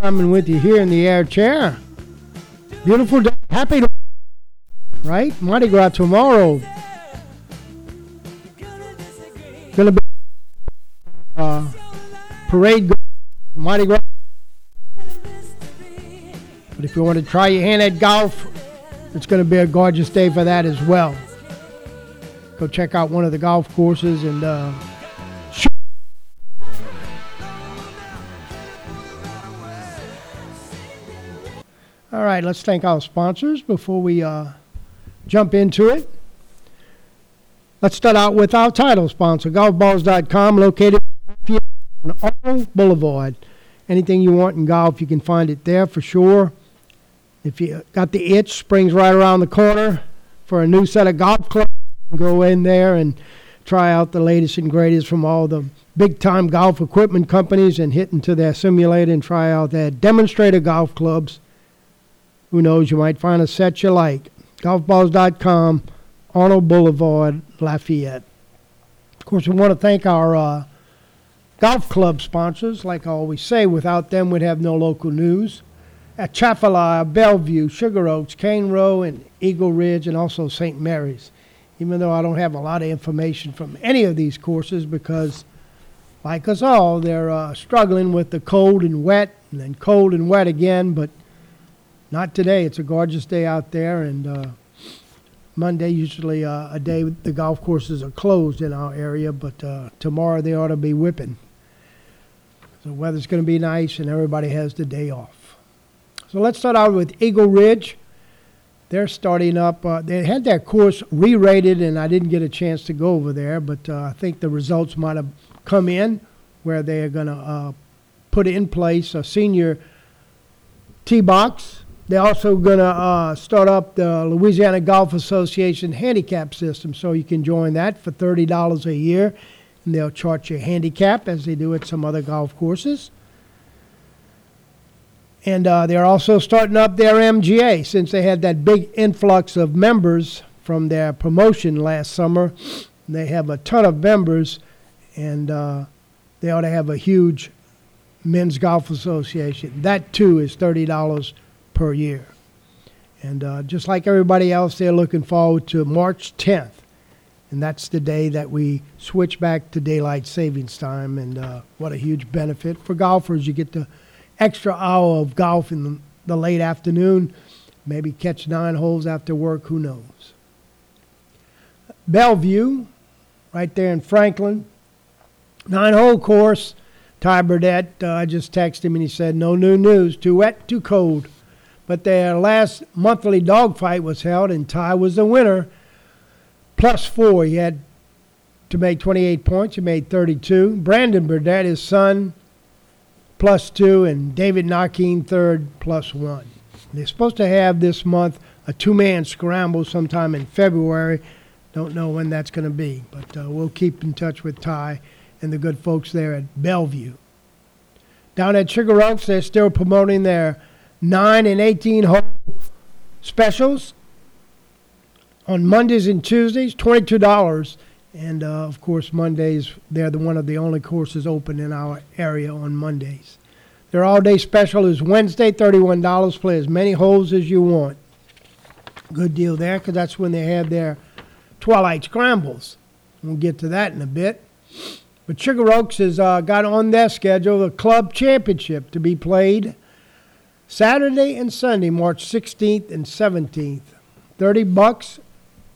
I'm with you here in the air chair. Beautiful day. Happy to, right? Mardi Gras tomorrow. Gonna be uh, parade Mardi Gras. But if you want to try your hand at golf, it's going to be a gorgeous day for that as well. Go check out one of the golf courses and uh, All right, let's thank our sponsors before we uh, jump into it. Let's start out with our title sponsor, golfballs.com, located on Arnold Boulevard. Anything you want in golf, you can find it there for sure. If you got the itch, spring's right around the corner for a new set of golf clubs. Go in there and try out the latest and greatest from all the big time golf equipment companies and hit into their simulator and try out their demonstrator golf clubs who knows, you might find a set you like. Golfballs.com, Arnold Boulevard, Lafayette. Of course, we want to thank our uh, golf club sponsors. Like I always say, without them, we'd have no local news. Atchafalaya, Bellevue, Sugar Oaks, Cane Row, and Eagle Ridge, and also St. Mary's. Even though I don't have a lot of information from any of these courses because, like us all, they're uh, struggling with the cold and wet, and then cold and wet again, but not today. It's a gorgeous day out there, and uh, Monday usually uh, a day the golf courses are closed in our area, but uh, tomorrow they ought to be whipping. The weather's going to be nice, and everybody has the day off. So let's start out with Eagle Ridge. They're starting up. Uh, they had their course re-rated, and I didn't get a chance to go over there, but uh, I think the results might have come in where they are going to uh, put in place a senior tee box they're also going to uh, start up the Louisiana Golf Association handicap system, so you can join that for $30 a year. And they'll chart your handicap as they do at some other golf courses. And uh, they're also starting up their MGA since they had that big influx of members from their promotion last summer. They have a ton of members, and uh, they ought to have a huge men's golf association. That too is thirty dollars per year. And uh, just like everybody else, they're looking forward to March 10th. And that's the day that we switch back to daylight savings time. And uh, what a huge benefit for golfers. You get the extra hour of golf in the, late afternoon, maybe catch nine holes after work, who knows. Bellevue, right there in Franklin, nine hole course. Ty Burdett, uh, I just texted him and he said, No new news. Too wet, too cold. But their last monthly dogfight was held, and Ty was the winner. Plus four. He had to make 28 points. He made 32. Brandon Burdett, his son, plus two, and David Narkeen, third, plus one. They're supposed to have this month a two man scramble sometime in February. Don't know when that's going to be, but uh, we'll keep in touch with Ty and the good folks there at Bellevue. Down at Sugar Oaks, they're still promoting their 9 and 18 hole specials on Mondays and Tuesdays, $22. And uh, of course, Mondays, they're the one of the only courses open in our area on Mondays. Their all day special is Wednesday, $31. Play as many holes as you want. Good deal there because that's when they have their Twilight Scrambles. We'll get to that in a bit. But Sugar Oaks has uh, got on their schedule the club championship to be played Saturday and Sunday, March 16th and 17th. 30 bucks.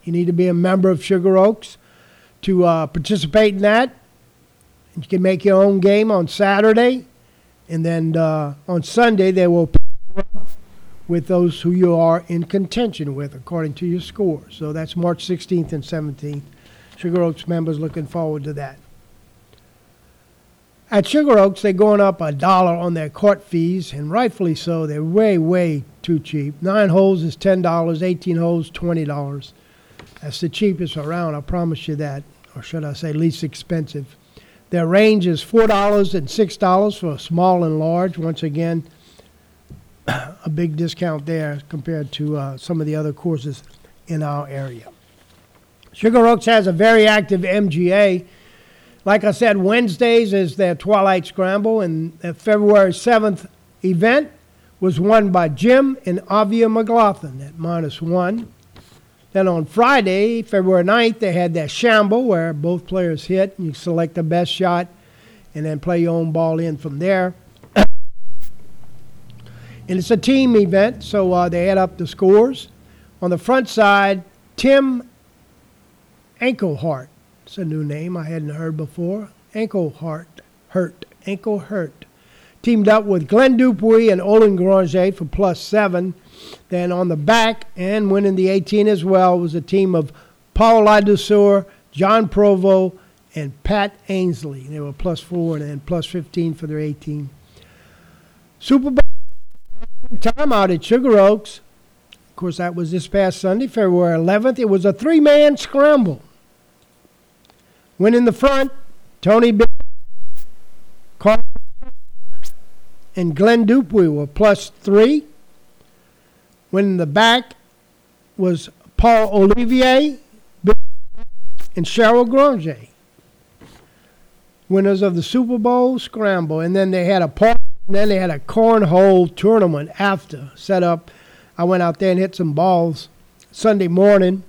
You need to be a member of Sugar Oaks to uh, participate in that. You can make your own game on Saturday, and then uh, on Sunday they will with those who you are in contention with according to your score. So that's March 16th and 17th. Sugar Oaks members looking forward to that. At Sugar Oaks, they're going up a dollar on their court fees, and rightfully so. They're way, way too cheap. Nine holes is $10, 18 holes, $20. That's the cheapest around, I promise you that. Or should I say, least expensive. Their range is $4 and $6 for small and large. Once again, a big discount there compared to uh, some of the other courses in our area. Sugar Oaks has a very active MGA like I said, Wednesdays is their Twilight Scramble, and the February 7th event was won by Jim and Avia McLaughlin at minus one. Then on Friday, February 9th, they had that shamble where both players hit. and You select the best shot and then play your own ball in from there. and it's a team event, so uh, they add up the scores. On the front side, Tim Anklehart. It's a new name I hadn't heard before. Anklehart. Hurt. Ankle hurt. Teamed up with Glenn Dupuy and Olin Granger for plus seven. Then on the back and winning the 18 as well was a team of Paul Ladouceur, John Provo, and Pat Ainsley. They were plus four and then plus 15 for their 18. Super Bowl time out at Sugar Oaks. Of course, that was this past Sunday, February 11th. It was a three man scramble. Went in the front, Tony Bill, Carl, and Glenn Dupuy were plus three. When in the back was Paul Olivier and Cheryl Granger, winners of the Super Bowl scramble. And then they had a part, and then they had a cornhole tournament after set up. I went out there and hit some balls Sunday morning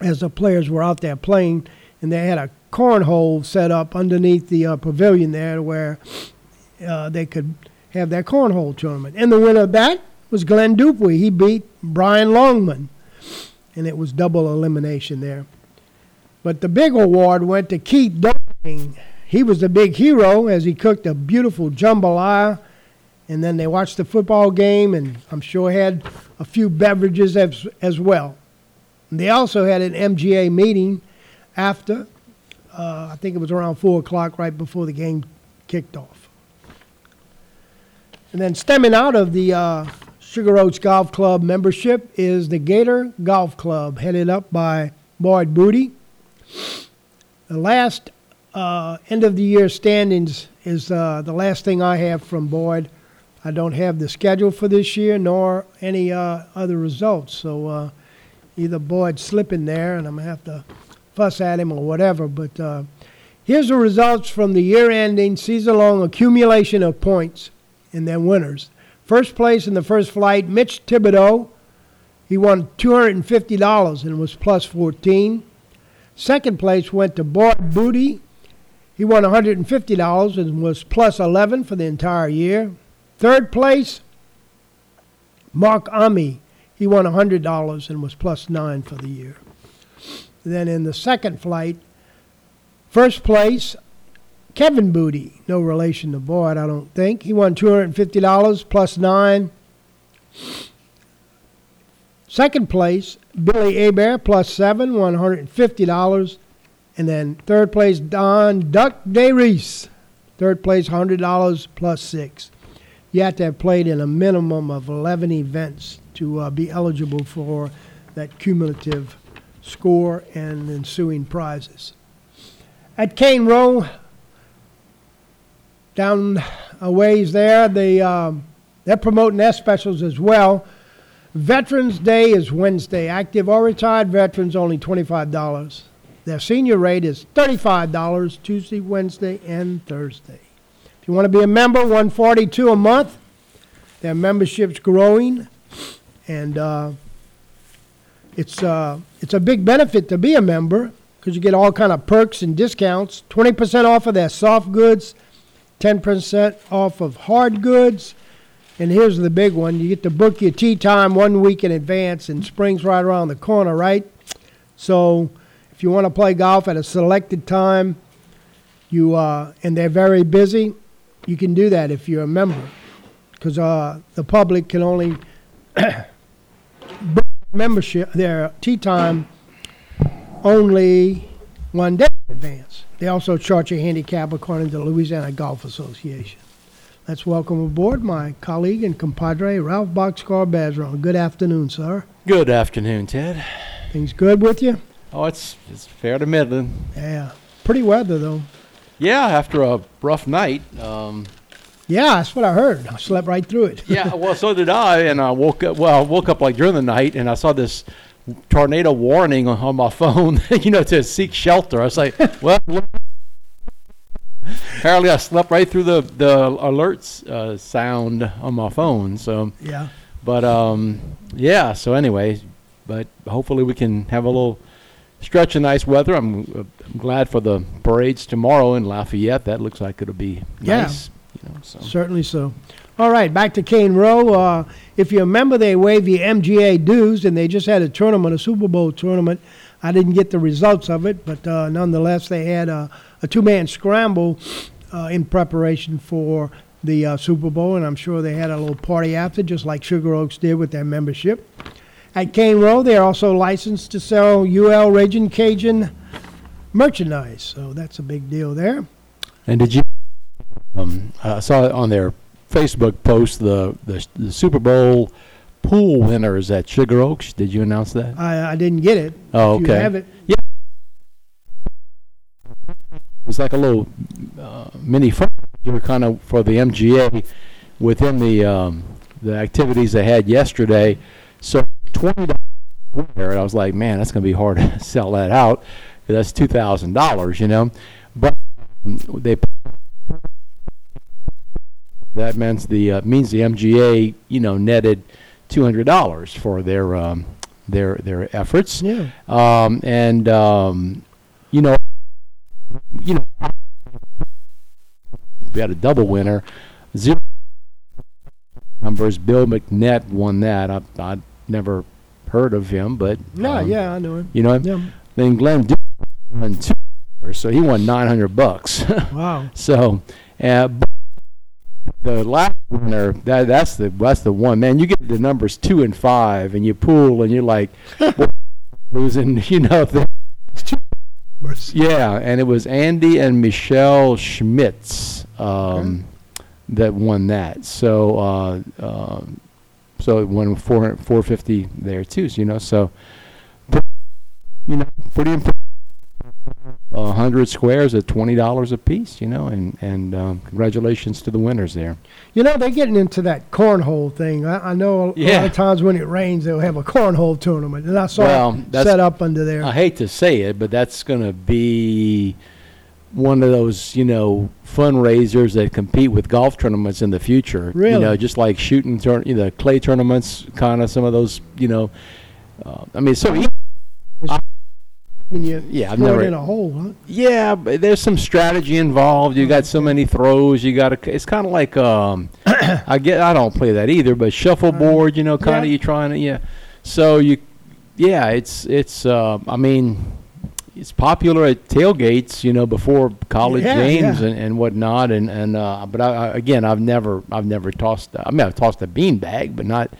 as the players were out there playing, and they had a cornhole set up underneath the uh, pavilion there where uh, they could have their cornhole tournament. And the winner of that was Glenn Dupuy. He beat Brian Longman, and it was double elimination there. But the big award went to Keith Doing. He was the big hero as he cooked a beautiful jambalaya, and then they watched the football game, and I'm sure had a few beverages as, as well. They also had an MGA meeting after. Uh, I think it was around four o'clock, right before the game kicked off. And then stemming out of the uh, Sugar Oaks Golf Club membership is the Gator Golf Club, headed up by Boyd Booty. The last uh, end of the year standings is uh, the last thing I have from Boyd. I don't have the schedule for this year nor any uh, other results. So uh, either Boyd's slipping there and I'm going to have to fuss at him or whatever. But uh, here's the results from the year ending season long accumulation of points and then winners. First place in the first flight, Mitch Thibodeau. He won $250 and was plus 14. Second place went to Boyd Booty. He won $150 and was plus 11 for the entire year. Third place, Mark Ami. He won $100 and was plus 9 for the year. Then in the second flight, first place, Kevin Booty, no relation to Boyd, I don't think. He won $250 plus nine. Second place, Billy Aber plus seven, $150. And then third place, Don Duck Day Reese. Third place, $100 plus six. You have to have played in a minimum of 11 events to uh, be eligible for that cumulative score and ensuing prizes. At Cane Row, down a ways there. They, um, they're promoting their specials as well. Veterans Day is Wednesday. Active or retired veterans only $25. Their senior rate is $35 Tuesday, Wednesday, and Thursday. If you want to be a member, 142 a month. Their membership's growing, and uh, it's uh, it's a big benefit to be a member because you get all kind of perks and discounts. 20% off of their soft goods, 10% off of hard goods. And here's the big one you get to book your tee time one week in advance, and spring's right around the corner, right? So if you want to play golf at a selected time, you uh, and they're very busy, you can do that if you're a member, because uh, the public can only book membership their tee time only one day in advance. They also charge a handicap according to the Louisiana Golf Association. Let's welcome aboard my colleague and compadre, Ralph Boxcar Bergeron. Good afternoon, sir. Good afternoon, Ted. Things good with you? Oh, it's it's fair to middling. Yeah. Pretty weather, though. Yeah, after a rough night. Um, Yeah, that's what I heard. I slept right through it. yeah, well, so did I, and I woke up. Well, I woke up like during the night, and I saw this tornado warning on, my phone. you know, to seek shelter. I was like, well, Apparently, I slept right through the the alerts uh, sound on my phone. So, Yeah. but um, yeah. So anyway, but hopefully we can have a little stretch of nice weather. I'm, uh, I'm glad for the parades tomorrow in Lafayette. That looks like it'll be Yeah. nice. You know, so Certainly so. All right, back to Cane Row. Uh, if you remember, they waived the MGA dues, and they just had a tournament, a Super Bowl tournament. I didn't get the results of it, but uh, nonetheless, they had a, a two-man scramble uh, in preparation for the uh, Super Bowl, and I'm sure they had a little party after, just like Sugar Oaks did with their membership. At Cane Row, they're also licensed to sell UL Raging Cajun merchandise, so that's a big deal there. And did you? Um, I saw it on their Facebook post the, the the Super Bowl pool winners at Sugar Oaks. Did you announce that? I, I didn't get it. Oh, okay. have it. Yeah. It was like a little uh, mini fundraiser kind of for the MGA within the um, the activities they had yesterday. So twenty dollars and I was like, man, that's gonna be hard to sell that out. That's two thousand dollars, you know. But um, they that means the uh, means the MGA, you know, netted two hundred dollars for their um, their their efforts. Yeah. Um, and um, you know, you know, we had a double winner. Zero numbers. Bill McNett won that. I I never heard of him, but Yeah, um, yeah, I know him. you know. Yeah. Then Glenn Duke won two, so he won nine hundred bucks. Wow. So, uh, but the last winner, that that's the that's the one. Man, you get the numbers two and five, and you pool, and you're like losing. You know, the, yeah. And it was Andy and Michelle Schmitz um, that won that. So, uh, uh, so it won 400 450 there too. So, you know, so you know, pretty impressive a hundred squares at twenty dollars a piece, you know, and and um, congratulations to the winners there. You know, they're getting into that cornhole thing. I, I know a lot of times when it rains, they'll have a cornhole tournament, and I saw Well, it set up under there. I hate to say it, but that's going to be one of those, you know, fundraisers that compete with golf tournaments in the future. Really? You know, just like shooting, tour- you know, clay tournaments, kind of some of those, you know. Uh, I mean, so e- and you yeah, I've throw never. it in a hole, huh? Yeah, but there's some strategy involved. You got so many throws. You got to. It's kind of like um, I get. I don't play that either, but shuffleboard. You know, kind of Yeah. you trying to. Yeah. So you, yeah, it's it's. Uh, I mean, it's popular at tailgates. You know, before college Yeah, games yeah. and, and whatnot. And and uh, but I, I, again, I've never I've never tossed. I mean, I've tossed a bean bag, but not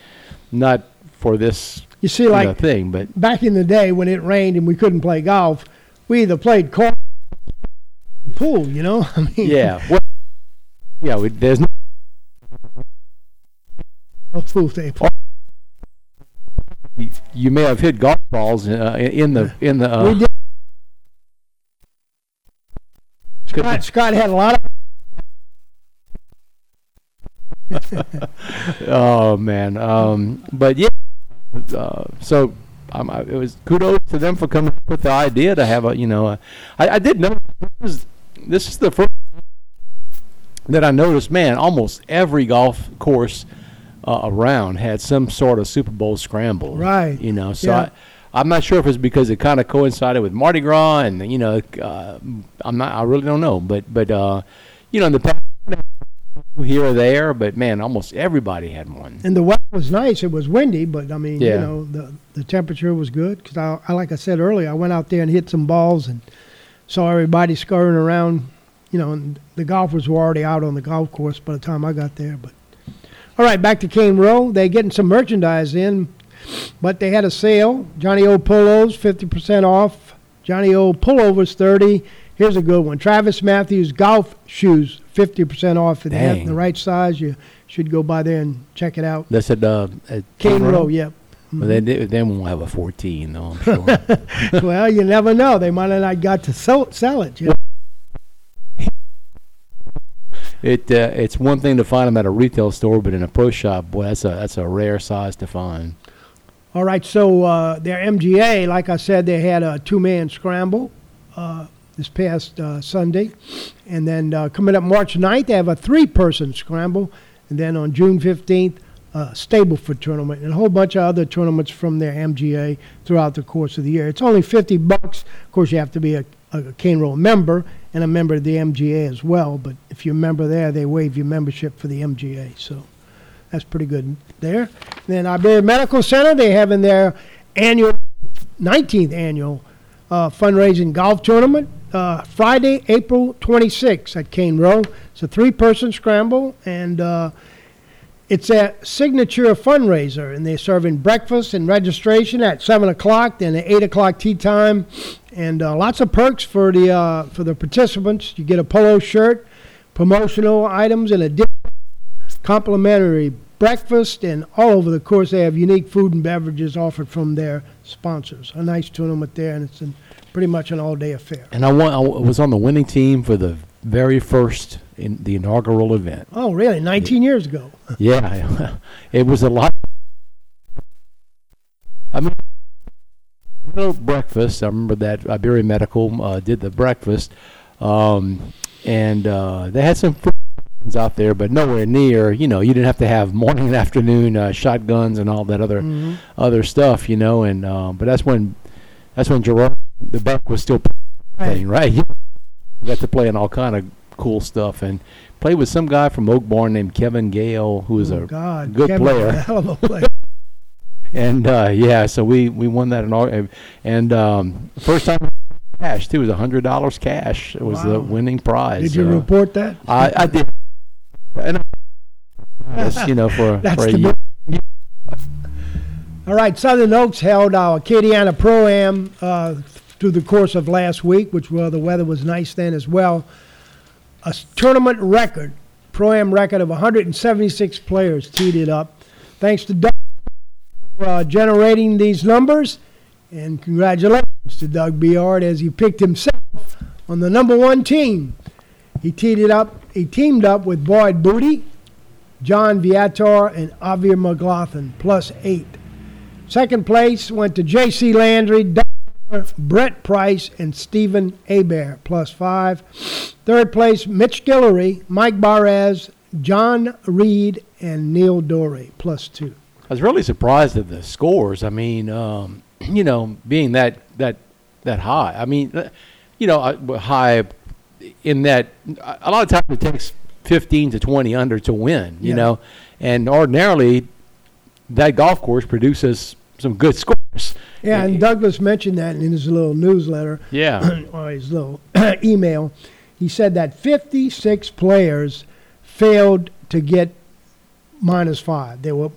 not for this You see, like thing. But back in the day when it rained and we couldn't play golf, we either played corn pool. You know, I mean, yeah, well, yeah. We, there's no pool play. you may have hit golf balls uh, in the in the. Uh, we did. Scott, Scott had a lot of. oh man, um, but yeah. Uh, so um, I- it was kudos to them for coming up with the idea to have a you know. A, I, I did know this is, this is the first that I noticed. Man, almost every golf course uh, around had some sort of Super Bowl scramble. Right. You know, so Yeah. I, I'm not sure if it's because it kind of coincided with Mardi Gras, and you know, uh, I'm not. I really don't know, but but uh, you know, in the past here or there, but man, almost everybody had one. And the weather was nice. It was windy, but I mean, you know, the the temperature was good because I, I, like I said earlier, I went out there and hit some balls and saw everybody scurrying around. You know, and the golfers were already out on the golf course by the time I got there. But all right, back to Cane Row. They're getting some merchandise in, but they had a sale. johnnie-O polos, fifty percent off. johnnie-O pullovers, thirty. Here's a good one. Travis Matthews golf shoes, fifty percent off. If they have the right size, you should go by there and check it out. That's at uh, at Cane Row, yep. But they, they they won't have a 14 though. I'm sure. well, you never know. They might have not got to sell, sell it. You know? it uh, it's one thing to find them at a retail store, but in a pro shop, boy, that's a that's a rare size to find. All right, so uh, their MGA, like I said, they had a two-man scramble. Uh, this past uh, Sunday. And then uh, coming up March 9th, they have a three person scramble. And then on June 15th, uh, Stableford tournament and a whole bunch of other tournaments from their MGA throughout the course of the year. It's only 50 bucks. Of course, you have to be a, a Cane Row member and a member of the MGA as well. But if you're a member there, they waive your membership for the MGA. So that's pretty good there. Then Iberia Medical Center, they have in their annual 19th annual uh, fundraising golf tournament uh, Friday, April 26th at Cane Row. It's a three-person scramble, and uh, it's a signature fundraiser, and they're serving breakfast and registration at seven o'clock, then at eight o'clock tea time, and uh, lots of perks for the uh, for the participants. You get a polo shirt, promotional items, and a complimentary breakfast, and all over the course they have unique food and beverages offered from their sponsors. A nice tournament there, and it's an, pretty much an all-day affair. And I, won, I was on the winning team for the very first in the inaugural event. Oh, really? 19 years ago. Yeah, it was a lot. I mean, no breakfast. I remember that Iberia Medical uh, did the breakfast, um, and uh, they had some food out there, but nowhere near. You know, you didn't have to have morning and afternoon uh, shotguns and all that other Mhm. other stuff. You know, and uh, but that's when that's when Gerard the Buck was still playing, right? He got to play in all kind of cool stuff and played with some guy from Oakbourne named Kevin Gale, who was oh, a God. good Kevin player. Hell of a player. and uh, yeah, so we we won that in all, and um, first time cash too was a hundred dollars cash. It was the winning prize. Did you Uh, report that? I, I did. And I- you know, for for a year. All right, Southern Oaks held our Acadiana Pro Am uh, through the course of last week, which well, the weather was nice then as well. A tournament record, Pro Am record of 176 players teed it up. Thanks to Doug for uh, generating these numbers, and congratulations to Doug Beard as he picked himself on the number one team. He teed it up. He teamed up with Boyd Booty, John Viator, and Avir McLaughlin, plus eight. Second place went to J.C. Landry, Dr. Brett Price, and Stephen Abear, plus five. Third place, Mitch Guillory, Mike Barres, John Reed, and Neil Dorey, plus two. I was really surprised at the scores. I mean, um, you know, being that that that high. I mean, uh, you know, high in that a lot of times it takes 15 to 20 under to win. You Yeah. know, and ordinarily that golf course produces some good scores. Yeah, and Douglas mentioned that in his little newsletter Yeah. or his little email. He said that 56 players failed to get minus five. They were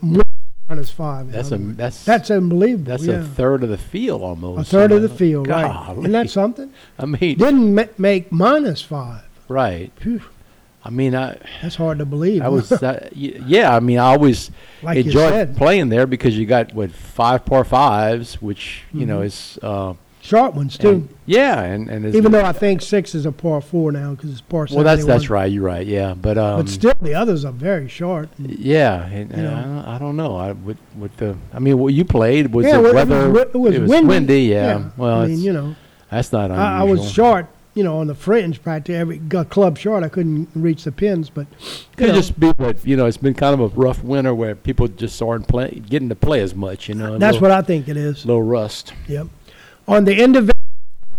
minus five. That's a that's That's unbelievable. that's yeah. a third of the field almost. A third of the field, right? Isn't that something? I mean, Didn't ma- make minus five. right. Phew, I mean, I that's hard to believe. I was y- yeah. I mean, I always like enjoyed playing there because you got what five par fives, which you know Mhm. is uh, short ones too. and- yeah, and and Even though I think six is a par four now because it's par. well, that's that's right. You're right. Yeah, but um, But still, the others are very short. yeah, and, You and know. I, don't, I don't know. I with with the I mean, what you played was yeah, the well, weather. it was, it was windy. Yeah. Well, I mean, you know, that's not unusual. I, I was short. You know, on the fringe, practically every got club short. I couldn't reach the pins, but Could know, just be that you know it's been kind of a rough winter where people just aren't play, getting to play as much. You know, that's little, what I think it is. little rust. Yep. On the individual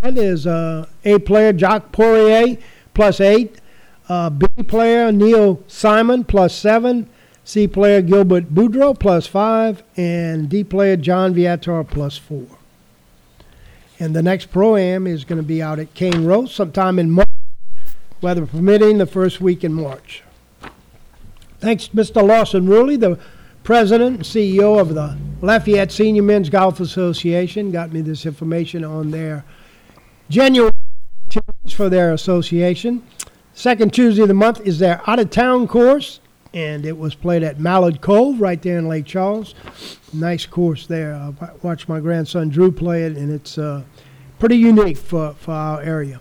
side is uh, A player Jacques Poirier plus eight, uh, B player Neil Simon plus seven, C player Gilbert Boudreau plus five, and D player John Viator plus four. And the next pro am is going to be out at Cane Row sometime in March, weather permitting, the first week in March. Thanks, Mr. Lawson Ruley, the president and CEO of the Lafayette Senior Men's Golf Association, got me this information on their January for their association. Second Tuesday of the month is their out of town course, and it was played at Mallard Cove right there in Lake Charles. Nice course there. I watched my grandson Drew play it, and it's uh, pretty unique for, for our area.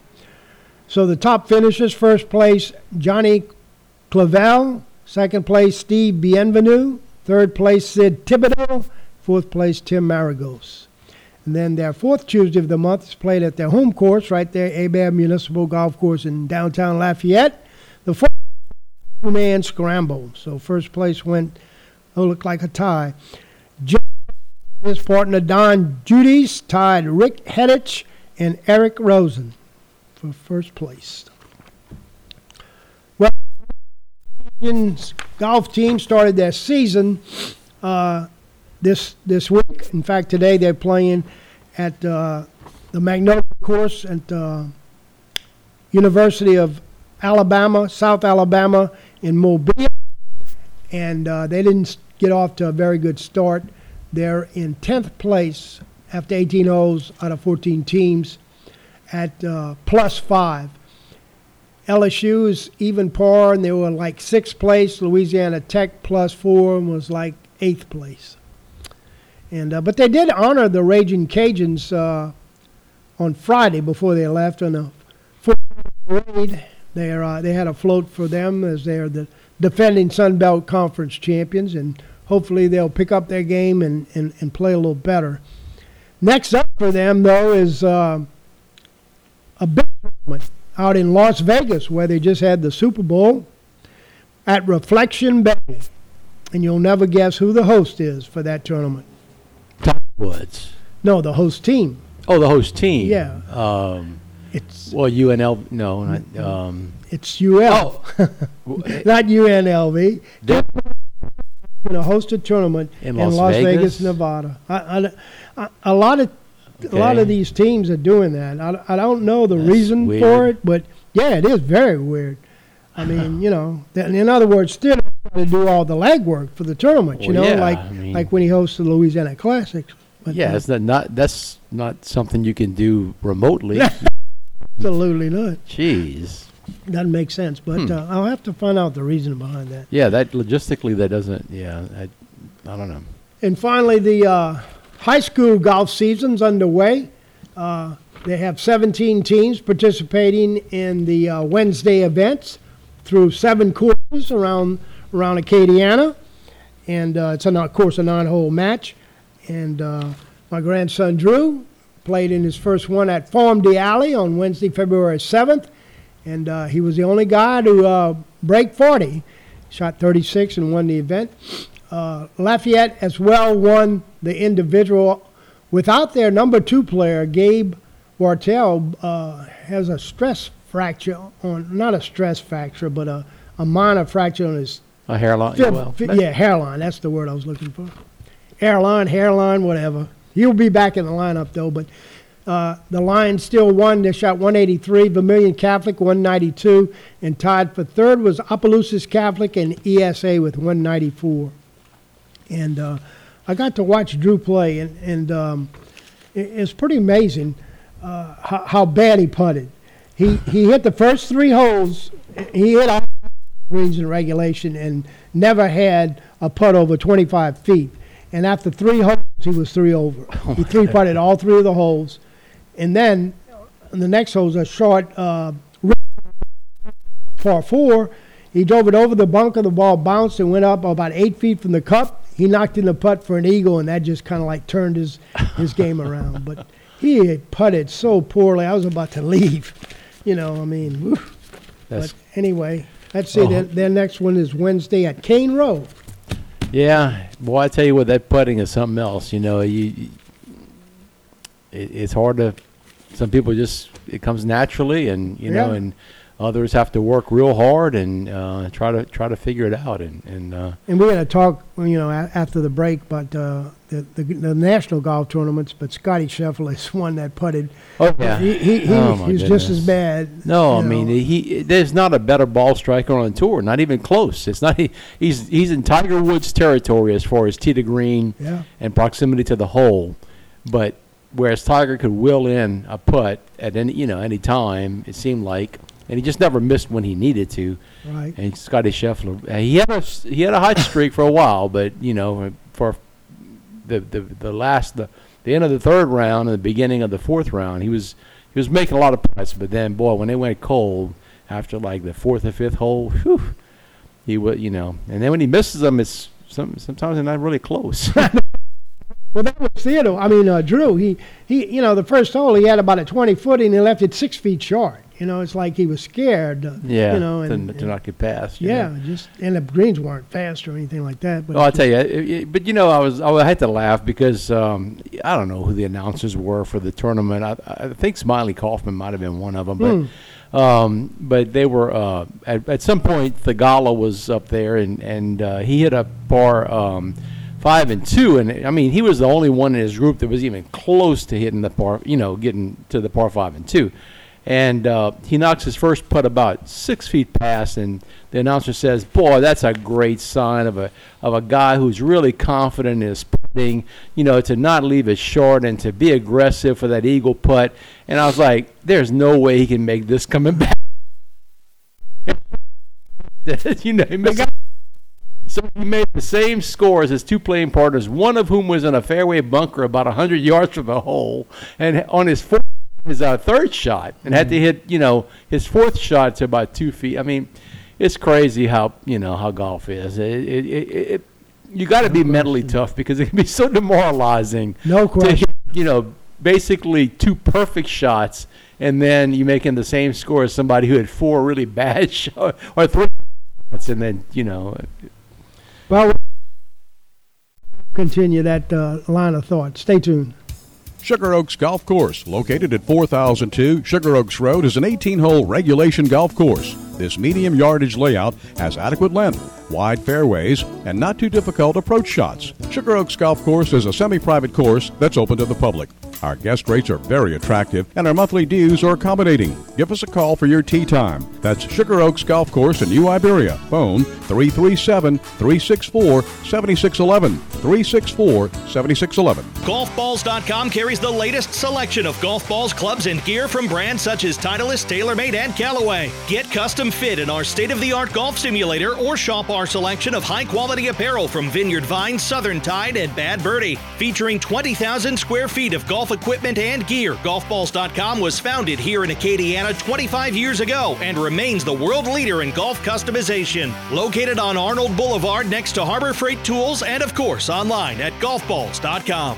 So the top finishers first place, Johnny Clavel. Second place, Steve Bienvenu. Third place, Sid Thibodeau. Fourth place, Tim Maragos. And then their fourth Tuesday of the month is played at their home course right there, Hebert Municipal Golf Course in downtown Lafayette. The fourth two-man scramble. So first place went, oh, looked like a tie. His partner Don Judice tied Rick Hedich and Eric Rosen for first place. Well, Indians golf team started their season uh, this this week. In fact, today they're playing at uh, the Magnolia course at uh, University of Alabama, South Alabama in Mobile, and uh, they didn't get off to a very good start. They're in 10th place after 18 holes out of 14 teams at uh, plus five. LSU is even par, and they were like sixth place. Louisiana Tech plus four and was like eighth place. And uh, but they did honor the Raging Cajuns uh, on Friday before they left on a foot parade. They are, uh, they had a float for them as they are the defending Sun Belt Conference champions, and hopefully they'll pick up their game and, and, and play a little better. Next up for them though is uh, a big tournament out in Las Vegas where they just had the Super Bowl at Reflection Bay, and you'll never guess who the host is for that tournament. Woods. No, the host team. Oh, the host team. Yeah. Um, It's well, UNL. No, not. Um, it's UL, w- not UNLV. they're- Going to host a tournament In in, Las Las Vegas, Vegas? Nevada. I, I, I, a lot of a lot of these teams are doing that. I, I don't know the That's reason for it, but yeah, it is very weird. I mean, you know, that, in other words, still to do all the legwork for the tournament. You Well, know, yeah, like I mean- like when he hosts the Louisiana Classics. But, yeah, uh, it's not, not. That's not something you can do remotely. absolutely not. Jeez. Doesn't make sense. But Hmm. uh, I'll have to find out the reason behind that. Yeah, that logistically that doesn't. Yeah, I, I don't know. And finally, the uh, high school golf season's underway. Uh, they have 17 teams participating in the uh, Wednesday events through seven courses around around Acadiana, and uh, it's a, of course a nine-hole match. And uh, my grandson Drew played in his first one at Farm d'Allie on Wednesday, February 7th, and uh, he was the only guy to uh, break 40. Shot 36 and won the event. Uh, Lafayette as well won the individual without their number two player, Gabe Wartell, uh, has a stress fracture on, not a stress fracture, but a, a minor fracture on his A hairline. well, yeah, hairline. That's the word I was looking for. Airline, hairline, whatever. He'll be back in the lineup though. But uh, the Lions still won. They shot 183. Vermilion Catholic 192, and tied for third was Opelousas Catholic and ESA with 194. And uh, I got to watch Drew play, and and um, it's pretty amazing uh, how, how bad he putted. He he hit the first three holes. He hit all greens in regulation and never had a putt over 25 feet. And after three holes, he was three over. he three putted all three of the holes, and then in the next hole's a short uh, par four. He drove it over the bunker. The ball bounced and went up about eight feet from the cup. He knocked in the putt for an eagle, and that just kind of like turned his his game around. But he putted so poorly. I was about to leave. You know, I mean, but anyway, let's see. Oh. Their, their next one is Wednesday at Cane Row. Yeah, boy, I tell you what, that putting is something else. You know, you, you- it, it's hard to. Some people just it comes naturally, and you know, and others have to work real hard and uh, try to try to figure it out. And and uh, And we're going to talk, you know, a- after the break about uh, the, the the national golf tournaments. But Scottie Scheffler is one that putted. oh yeah, He, he, he, Oh, my he was just as bad. No, I you mean he. There's not a better ball striker on the tour. Not even close. It's not. He, he's he's in Tiger Woods territory as far as tee to green Yeah. and proximity to the hole, but whereas Tiger could will in a putt at any you know any time, it seemed like, and he just never missed when he needed to. Right. And Scottie Scheffler, uh, he had a he had a hot streak for a while, but you know for the the the last the the end of the third round and the beginning of the fourth round, he was he was making a lot of putts, but then boy, when they went cold after like the fourth or fifth hole, whew, he would you know, and then when he misses them, it's some sometimes they're not really close. Well, that was Theodore. I mean, uh, Drew. He, he, you know, the first hole he had about a twenty foot, and he left it six feet short. You know, it's like he was scared. Uh, Yeah, You know, to, and, to not get past. yeah, know. just and the greens weren't fast or anything like that. But Oh, I'll tell you, it, it- but you know, I was I had to laugh because um, I don't know who the announcers were for the tournament. I, I think Smylie Kaufman might have been one of them, but Hmm. um, but they were uh, at, at some point. Theegala was up there, and and uh, he hit a par um, five and two, and I mean he was the only one in his group that was even close to hitting the par, you know, getting to the par five and two. And uh, he knocks his first putt about six feet past, and the announcer says, "Boy, that's a great sign of a of a guy who's really confident in his putting. You know, to not leave it short and to be aggressive for that eagle putt." And I was like, "There's no way he can make this coming back." you know, he so he made the same score as his two playing partners, one of whom was in a fairway bunker about hundred yards from the hole, and on his fourth, his uh, third shot, and had to hit, you know, his fourth shot to about two feet. I mean, it's crazy how you know how golf is. It, it, it, it you got to be mentally tough because it can be so demoralizing. No to question. hit, you know, basically two perfect shots, and then you making the same score as somebody who had four really bad shots or three shots, and then you know, well, we'll continue that uh, line of thought. Stay tuned. Sugar Oaks Golf Course, located at 4002 Sugar Oaks Road, is an 18 hole regulation golf course. This medium yardage layout has adequate length, wide fairways, and not too difficult approach shots. Sugar Oaks Golf Course is a semi private course that's open to the public. Our guest rates are very attractive, and our monthly dues are accommodating. Give us a call for your tee time. That's Sugar Oaks Golf Course in New Iberia. Phone 337 364 7611. 364 7611. Golfballs.com carries the latest selection of golf balls, clubs, and gear from brands such as Titleist, TaylorMade, and Callaway. Get custom fit in our state of the art golf simulator or shop our selection of high quality apparel from Vineyard Vine, Southern Tide, and Bad Birdie. Featuring 20,000 square feet of golf equipment and gear, Golfballs.com was founded here in Acadiana 25 years ago and remains the world leader in golf customization. Located on Arnold Boulevard next to Harbor Freight Tools and, of course, online at golfballs.com.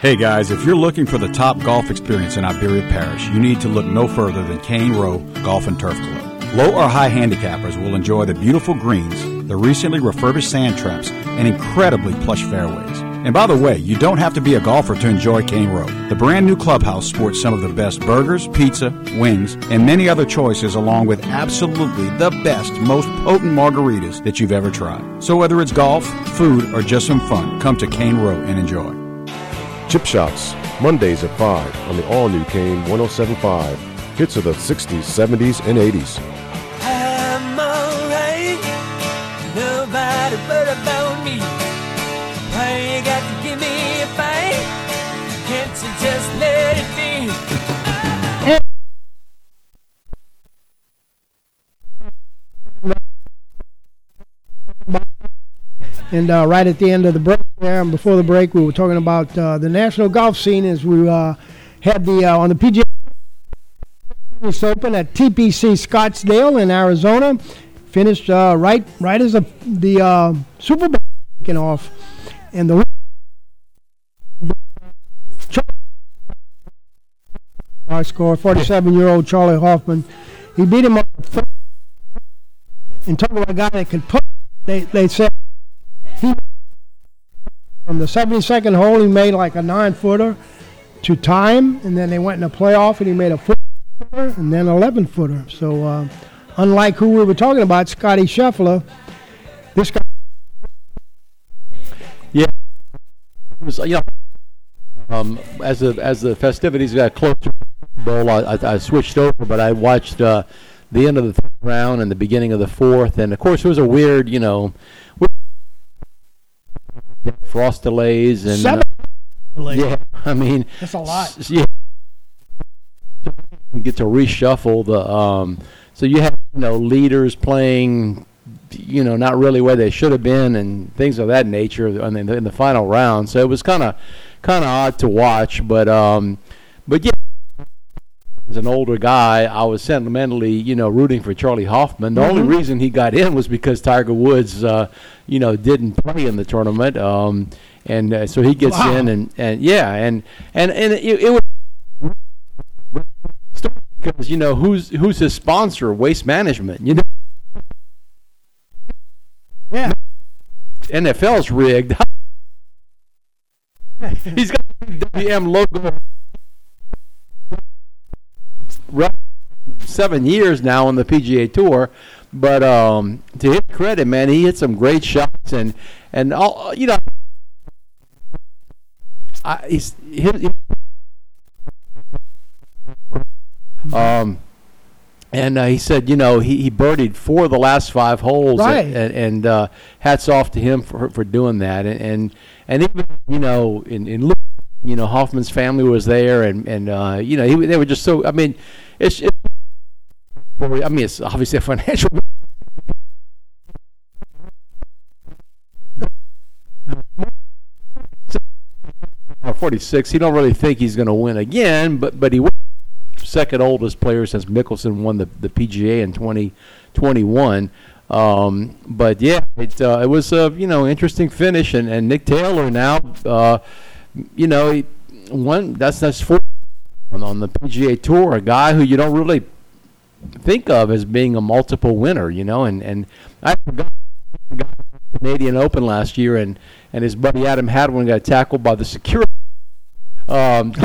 Hey guys, if you're looking for the top golf experience in Iberia Parish, you need to look no further than Cane Row Golf and Turf Club. Low or high handicappers will enjoy the beautiful greens, the recently refurbished sand traps, and incredibly plush fairways. And by the way, you don't have to be a golfer to enjoy Cane Row. The brand new clubhouse sports some of the best burgers, pizza, wings, and many other choices along with absolutely the best, most potent margaritas that you've ever tried. So whether it's golf, food, or just some fun, come to Cane Row and enjoy. Chip Shots, Mondays at 5 on the all new Kane 1075. Hits of the 60s, 70s, and 80s. And uh, right at the end of the break there, and before the break, we were talking about uh, the national golf scene as we uh, had the uh, on the PGA Open at TPC Scottsdale in Arizona. Finished uh, right right as the the uh, Super Bowl kicking off, and the high score, 47-year-old Charley Hoffman. He beat him up. and talk about a guy that could put. They they said from the 72nd hole he made like a nine footer to time, and then they went in a playoff and he made a foot footer and then 11 footer. So uh, unlike who we were talking about, Scottie Scheffler, this guy. Yeah, was, you know, um, as the as the festivities got closer Bowl, I, I, I switched over, but I watched uh, the end of the third round and the beginning of the fourth, and of course it was a weird, you know, frost delays and Seven. uh, yeah, I mean That's a lot. yeah, get to reshuffle the um, so you have you know leaders playing you know not really where they should have been and things of that nature in the, in the final round so it was kind of kind of odd to watch but um but yeah as an older guy I was sentimentally you know rooting for Charley Hoffman the only reason he got in was because Tiger Woods uh you know didn't play in the tournament um and uh, so he gets Wow. in and and yeah, and and and it, it was because you know who's who's his sponsor, Waste Management. You know, Yeah. NFL's rigged. He's got the WM logo. Seven years now on the PGA Tour, but um, to his credit, man, he hit some great shots and and all you know. I, he's he, he- um, and uh, he said, you know, he, he birdied four of the last five holes, Right. and, and uh, hats off to him for for doing that. And and, and even you know, in in look, you know, Hoffman's family was there, and and uh, you know, he, they were just so. I mean, it's. it's I mean, it's obviously a financial. Uh, 46. He don't really think he's going to win again, but but he was second oldest player since Mickelson won the, the PGA in 2021. Um, but yeah, it uh, it was a you know interesting finish, and, and Nick Taylor now, uh, you know, one. That's that's four on, the PGA Tour, a guy who you don't really think of as being a multiple winner, you know, and and I forgot Canadian Open last year, and and his buddy Adam Hadwin got tackled by the security. Um,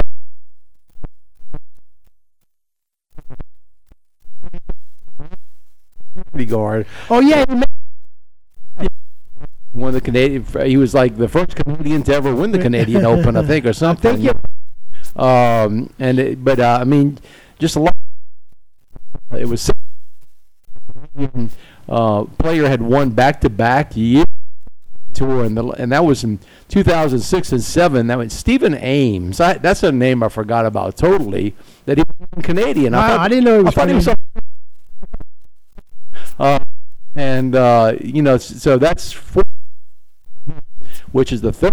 security guard Oh yeah. Won the Canadian. He was like the first Canadian to ever win the Canadian Open, I think, or something. you- Um, and it, but uh, I mean, just a lot. It was uh, player had won back to back year tour, and the, and that was in 2006 and seven. That was Stephen Ames. I, that's a name I forgot about totally. That he was Canadian. Wow, thought- I didn't know he I was thought he was. Uh, and uh, you know, so that's four, which is the third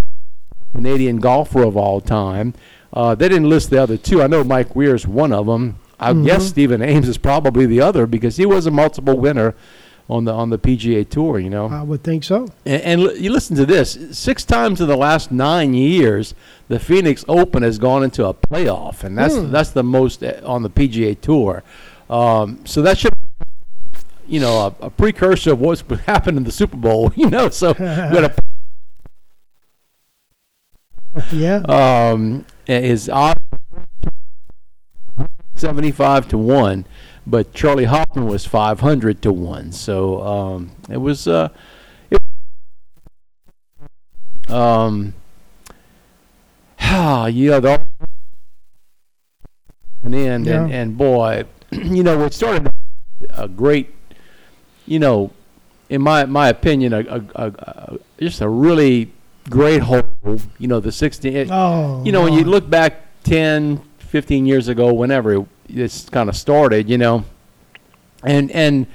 Canadian golfer of all time. Uh, they didn't list the other two. I know Mike Weir is one of them. I guess Stephen Ames is probably the other because he was a multiple winner on the on the PGA Tour. You know, I would think so. and, and l- you listen to this: six times in the last nine years, the Phoenix Open has gone into a playoff, and that's that's the most uh, on the PGA Tour. Um, so that should, you know, a, a precursor of what's happened in the Super Bowl. You know, so we got a Yeah. um, is odd 75 to 1 but Charley Hoffman was 500 to 1 so um, it was uh, it, um, know the and in Yeah. and, and boy you know what started a great you know in my my opinion a, a, a, a just a really great hole you know the 16 eh, it- oh. you know, when you look back 10, 15 years ago, whenever it, this kind of started, you know, and and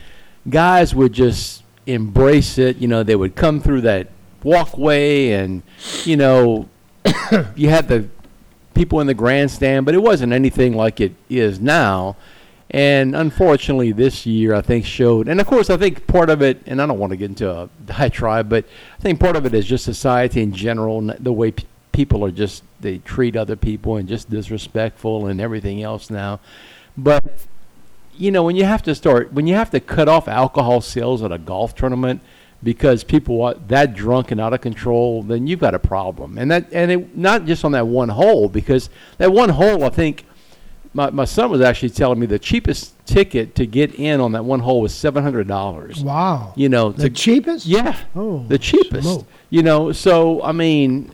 guys would just embrace it. You know, they would come through that walkway, and you know, you had the people in the grandstand, but it wasn't anything like it is now. And unfortunately, this year I think showed, and of course I think part of it, and I don't want to get into a diatribe, but I think part of it is just society in general, the way p- people are just they treat other people and just disrespectful and everything else now. But you know, when you have to start, when you have to cut off alcohol sales at a golf tournament because people are that drunk and out of control, then you've got a problem. And that, and it, not just on that one hole, because that one hole, I think, my, my son was actually telling me the cheapest ticket to get in on that one hole was seven hundred dollars. Wow. You know, The to, cheapest? yeah, Oh, the cheapest. smoke. You know, so I mean,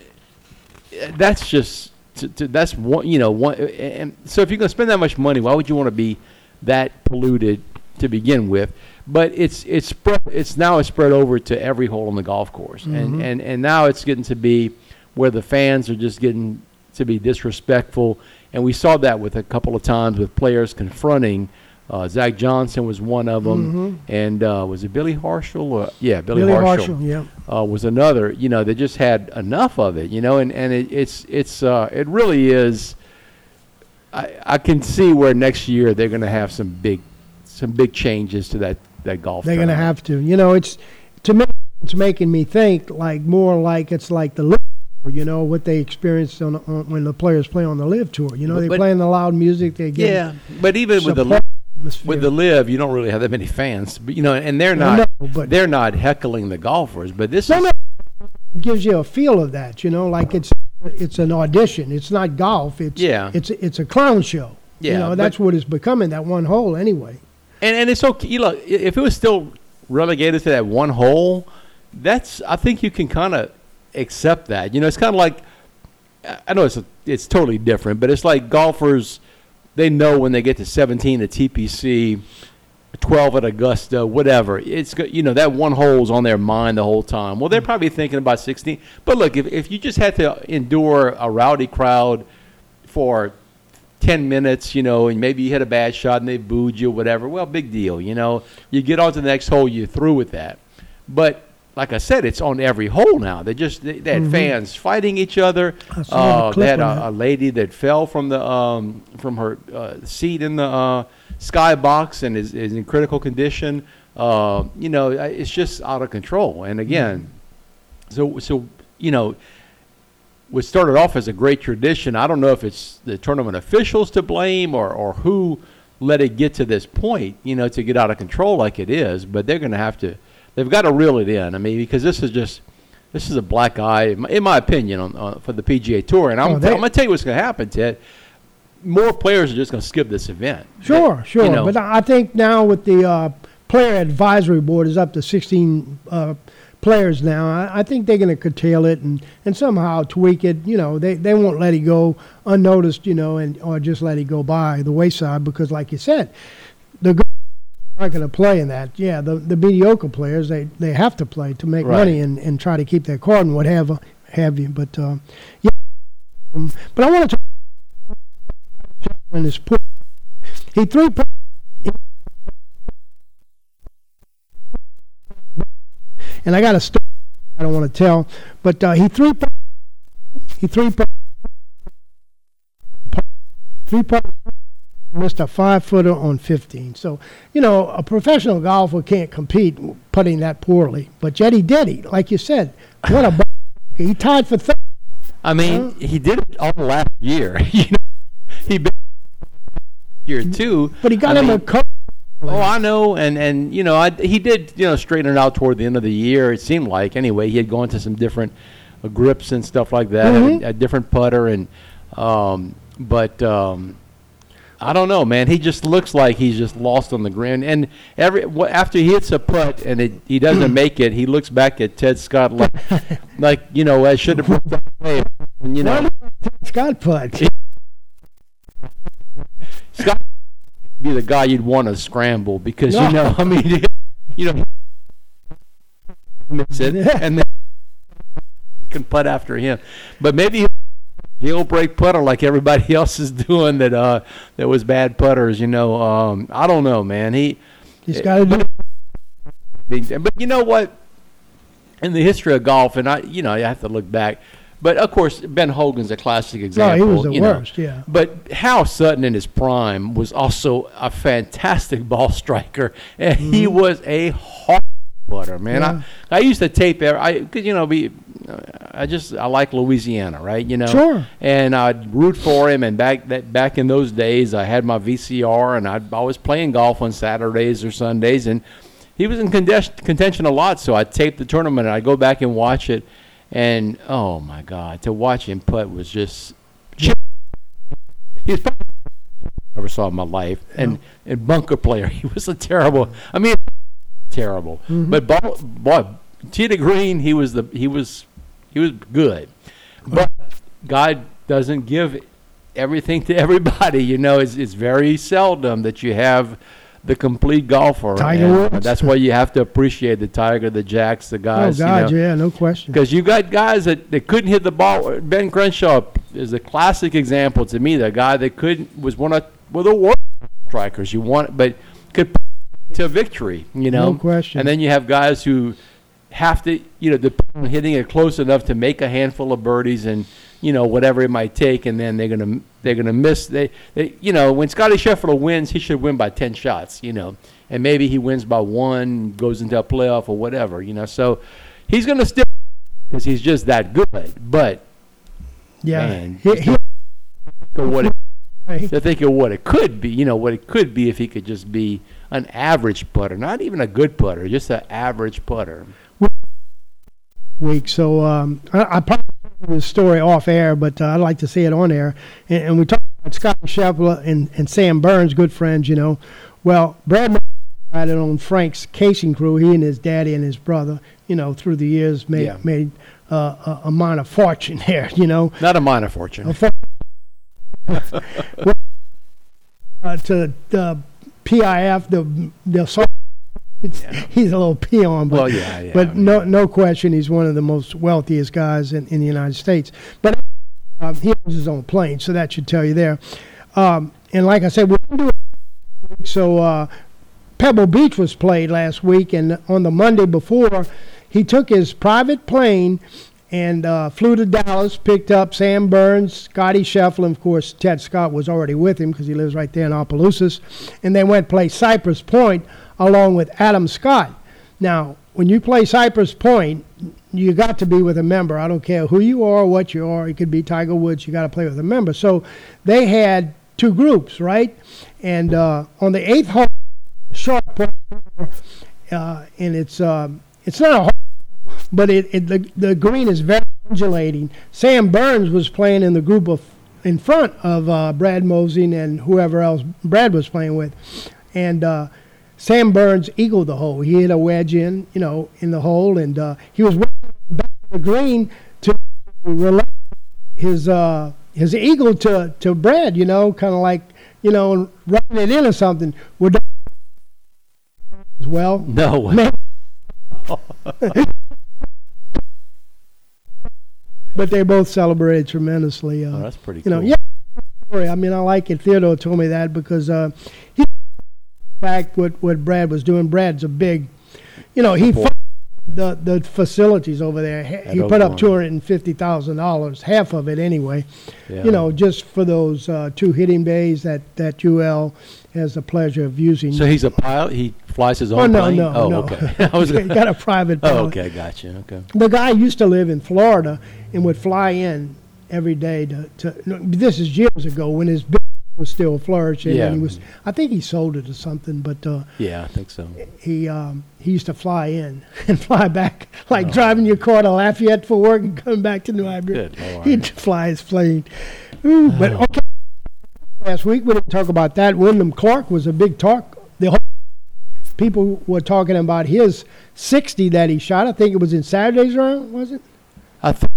that's just to, to, that's one. You know, one. And so if you're going to spend that much money, why would you want to be that polluted to begin with? But it's it's spread. It's now it's spread over to every hole on the golf course, and mm-hmm. and and now it's getting to be where the fans are just getting to be disrespectful, and we saw that with a couple of times with players confronting. Uh, Zach Johnson was one of them, and uh, was it Billy Horschel? Or, yeah, Billy, Billy Horschel. Yeah. uh, was another. You know, they just had enough of it. You know, and and it, it's it's uh, it really is. I I can see where next year they're going to have some big some big changes to that that golf. They're going to have to. You know, it's to me, it's making me think like more like it's like the you know, what they experienced on, on when the players play on the LIV tour. You know, But- they but- playing the loud music. They get Yeah, but even with the atmosphere. with the LIV, you don't really have that many fans. But you know, and they're not know, but- they're not heckling the golfers. But this No, is no, gives you a feel of that. You know, like it's it's an audition. It's not golf. It's Yeah. It's it's a clown show. Yeah, you know, but- that's what it's becoming. That one hole anyway. and and it's okay. You know, if it was still relegated to that one hole, that's I think you can kind of accept that. You know, it's kind of like I- know it's a, it's totally different, but it's like golfers. They know when they get to 17 at TPC, 12 at Augusta, whatever. It's you know that one hole's on their mind the whole time. Well, they're probably thinking about 16. But look, if if you just had to endure a rowdy crowd for 10 minutes, you know, and maybe you hit a bad shot and they booed you, or whatever. Well, big deal, you know. You get on to the next hole, you're through with that. But like I said, it's on every hole now. They just they, they had fans fighting each other. Mm-hmm. I saw the Uh, clip they had a, that. a lady that fell from the um, from her uh, seat in the uh, sky box and is, is in critical condition. Uh, you know, it's just out of control. And again, so so you know, what started off as a great tradition. I don't know if it's the tournament officials to blame or, or who let it get to this point, you know, to get out of control like it is. But they're going to have to, they've got to reel it in. I mean, because this is just, this is a black eye, in my, opinion, on, on for the PGA Tour. And I'm, Oh, I'm going to tell you what's going to happen, Ted. More players are just going to skip this event. Sure, They- sure. you know, But I think now with the uh, player advisory board is up to 16 uh, players now. I, I think they're going to curtail it and, and somehow tweak it. You know, they, they won't let it go unnoticed, you know, and or just let it go by the wayside because, like you said, the good are not going to play in that. Yeah, the, the mediocre players, they, they have to play to make Right. money and, and try to keep their card and whatever have you. But, uh, yeah. Um, but I want to talk in his pool. He threw and I got a story I don't want to tell, but uh, he threw he threw three missed a five footer on 15. So you know a professional golfer can't compete putting that poorly, but yet he did. He like you said, what a b- he tied for third. I mean, he did it all last year. you know, he been year too. But he got I him mean, a coach. Oh, I know, and and you know, I, he did you know straighten it out toward the end of the year. It seemed like anyway, he had gone to some different uh, grips and stuff like that, Mhm. a, a different putter, and um, but um, I don't know, man. He just looks like he's just lost on the ground. And every after he hits a putt and it, he doesn't make it, he looks back at Ted Scott like, like you know, I should have put that away. And, you know, Scott putt. Scott be the guy you'd want to scramble because you know, I mean, you know, miss it and then can putt after him. But maybe he'll jailbreak putter like everybody else is doing that. Uh, that was bad putters. You know, um, I don't know, man. He, He's got to do. but you know what? In the history of golf, and I, you know, you have to look back. But of course, Ben Hogan's a classic example. No, he was the you know. worst. Yeah. But Hal Sutton in his prime was also a fantastic ball striker, and he was a hard putter, man. Yeah. I I used to tape every, I cause, you know be, I just I like Louisiana, right? You know, Sure. And I'd root for him, and back that back in those days, I had my VCR, and I'd, I was playing golf on Saturdays or Sundays, and he was in contention a lot, so I taped the tournament, and I go back and watch it, and oh my God, to watch him putt was just. He was probably I ever saw in my life, and and bunker player. He was a terrible. I mean, terrible. Mm-hmm. But ball, boy, to green, he was the he was he was good. But God doesn't give everything to everybody. You know, it's it's very seldom that you have the complete golfer. Tiger Woods. That's why you have to appreciate the Tiger, the Jacks, the Oh guys. you know. yeah, no question. Because you got guys that, that couldn't hit the ball. Ben Crenshaw is a classic example to me. The guy that couldn't was one of well the worst strikers you want, but could put to victory. You know, No question. And then you have guys who have to, you know, depend on hitting it close enough to make a handful of birdies and you know whatever it might take, and then they're gonna they're gonna miss. They, they you know when Scotty Scheffler wins, he should win by ten shots. You know, and maybe he wins by one, goes into a playoff or whatever. You know, so he's gonna still because he's just that good. But Yeah. man, He- he- what it, Right. to think of what it could be. You know, what it could be if he could just be an average putter, not even a good putter, just an average putter. week. So um, I, I probably told this story off air, but uh, I'd like to say it on air. And, and we talked about Scott Scheffler and, and Sam Burns, good friends, you know. Well, Brad it on Frank's casing crew. He and his daddy and his brother, you know, through the years made Yeah. made uh, a, a minor fortune there, you know. Not a minor fortune. A for- uh, to the PIF, the the so- it's, he's a little peon, but Well, yeah, yeah. but I mean, no, no question, he's one of the most wealthiest guys in, in the United States. But uh, he owns his own plane, so that should tell you there. Um, and like I said, we didn't do it so uh, Pebble Beach was played last week, and on the Monday before, he took his private plane and uh, flew to Dallas, picked up Sam Burns, Scotty Scheffler, and of course Ted Scott was already with him because he lives right there in Opelousas, and they went play Cypress Point along with Adam Scott. Now, when you play Cypress Point, you got to be with a member. I don't care who you are what you are. It could be Tiger Woods. You got to play with a member. So they had two groups, right? And uh, on the eighth hole, short par uh, and it's um, it's not a but it, it the, the green is very undulating. Sam Burns was playing in the group of in front of uh, Brad Mosing and whoever else Brad was playing with, and uh, Sam Burns eagled the hole. He hit a wedge in, you know, in the hole, and uh, he was working back to the green to relate his uh, his eagle to to Brad, you know, kind of like you know running it in or something. As well. no way. Man. but they both celebrated tremendously. Uh, Oh, that's pretty you cool. know, yeah. I mean, I like it. Theodore told me that because uh, he, fact, what what Brad was doing. Brad's a big, you know, he the the facilities over there. He- He put up two hundred and fifty thousand dollars, half of it anyway. Yeah. You know, just for those uh, two hitting bays that that UL has the pleasure of using. So he's a pilot. He flies his own oh no, plane. no, oh, no. okay. I was he got a private. plane. oh, okay. Gotcha. Okay. The guy used to live in Florida and would fly in every day to. to no, this is years ago when his business was still flourishing. Yeah. And he was, I think he sold it or something, but uh, Yeah, I think so. he um, he used to fly in and fly back, like driving your car to Lafayette for work and coming back to New Iberia. Good Lord. He'd fly his plane. Ooh, but okay. Last week we didn't talk about that. Wyndham Clark was a big talk. The whole people were talking about his 60 that he shot. I think it was in Saturday's round, was it? I th-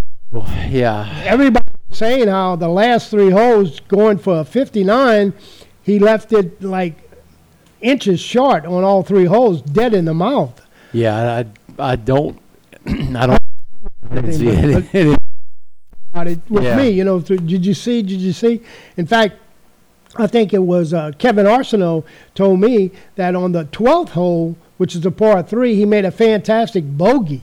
yeah. Everybody was saying how the last three holes going for a 59, he left it like inches short on all three holes, dead in the mouth. Yeah, I, I don't, I don't, I didn't see But- any, any- about it with Yeah. me. You know, did you see? Did you see? In fact, I think it was uh, Kevin Arsenault told me that on the 12th hole, which is a par three, he made a fantastic bogey.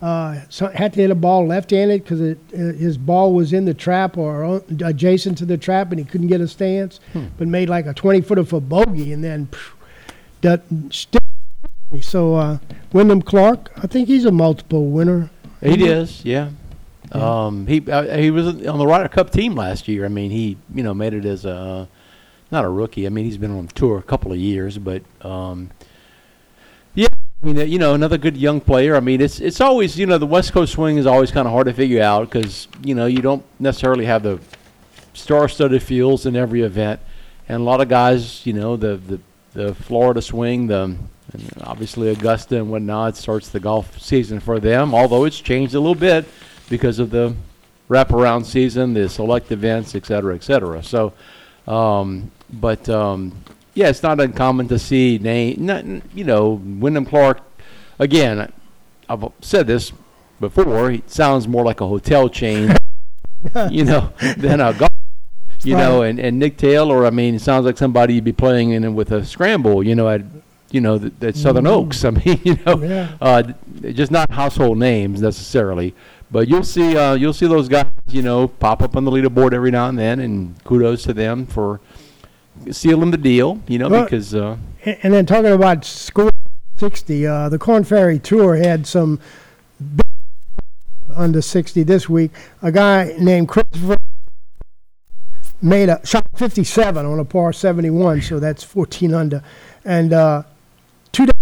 Uh, so had to hit a ball left-handed because uh, his ball was in the trap or adjacent to the trap, and he couldn't get a stance. But made like a 20-footer for bogey, and then phew. So uh, Wyndham Clark, I think he's a multiple winner. he is, yeah. Um, he uh, he was on the Ryder Cup team last year. I mean, he you know made it as a not a rookie. I mean, he's been on tour a couple of years, but um, yeah. I mean, uh, you know, another good young player. I mean, it's it's always you know the West Coast swing is always kind of hard to figure out because you know you don't necessarily have the star-studded fields in every event, and a lot of guys, you know, the the the Florida swing, the and obviously Augusta and whatnot starts the golf season for them. Although it's changed a little bit because of the wraparound season, the select events, et cetera, et cetera. So, um, but um, yeah, it's not uncommon to see name, not, you know, Wyndham Clark. Again, I've said this before. It sounds more like a hotel chain, you know, than a golf. You know, and, and Nick Taylor. I mean, it sounds like somebody you'd be playing in with a scramble. You know, at you know, th- at Southern Oaks. I mean, you know, Yeah. uh, just not household names necessarily, but you'll see uh, you'll see those guys, you know, pop up on the leaderboard every now and then, and kudos to them for sealing the deal, you know, Well- because uh, And then talking about score 60, uh, the Korn Ferry Tour had some big, under 60 this week. A guy named Christopher made a shot 57 on a par 71, so that's 14 under. And uh, two days,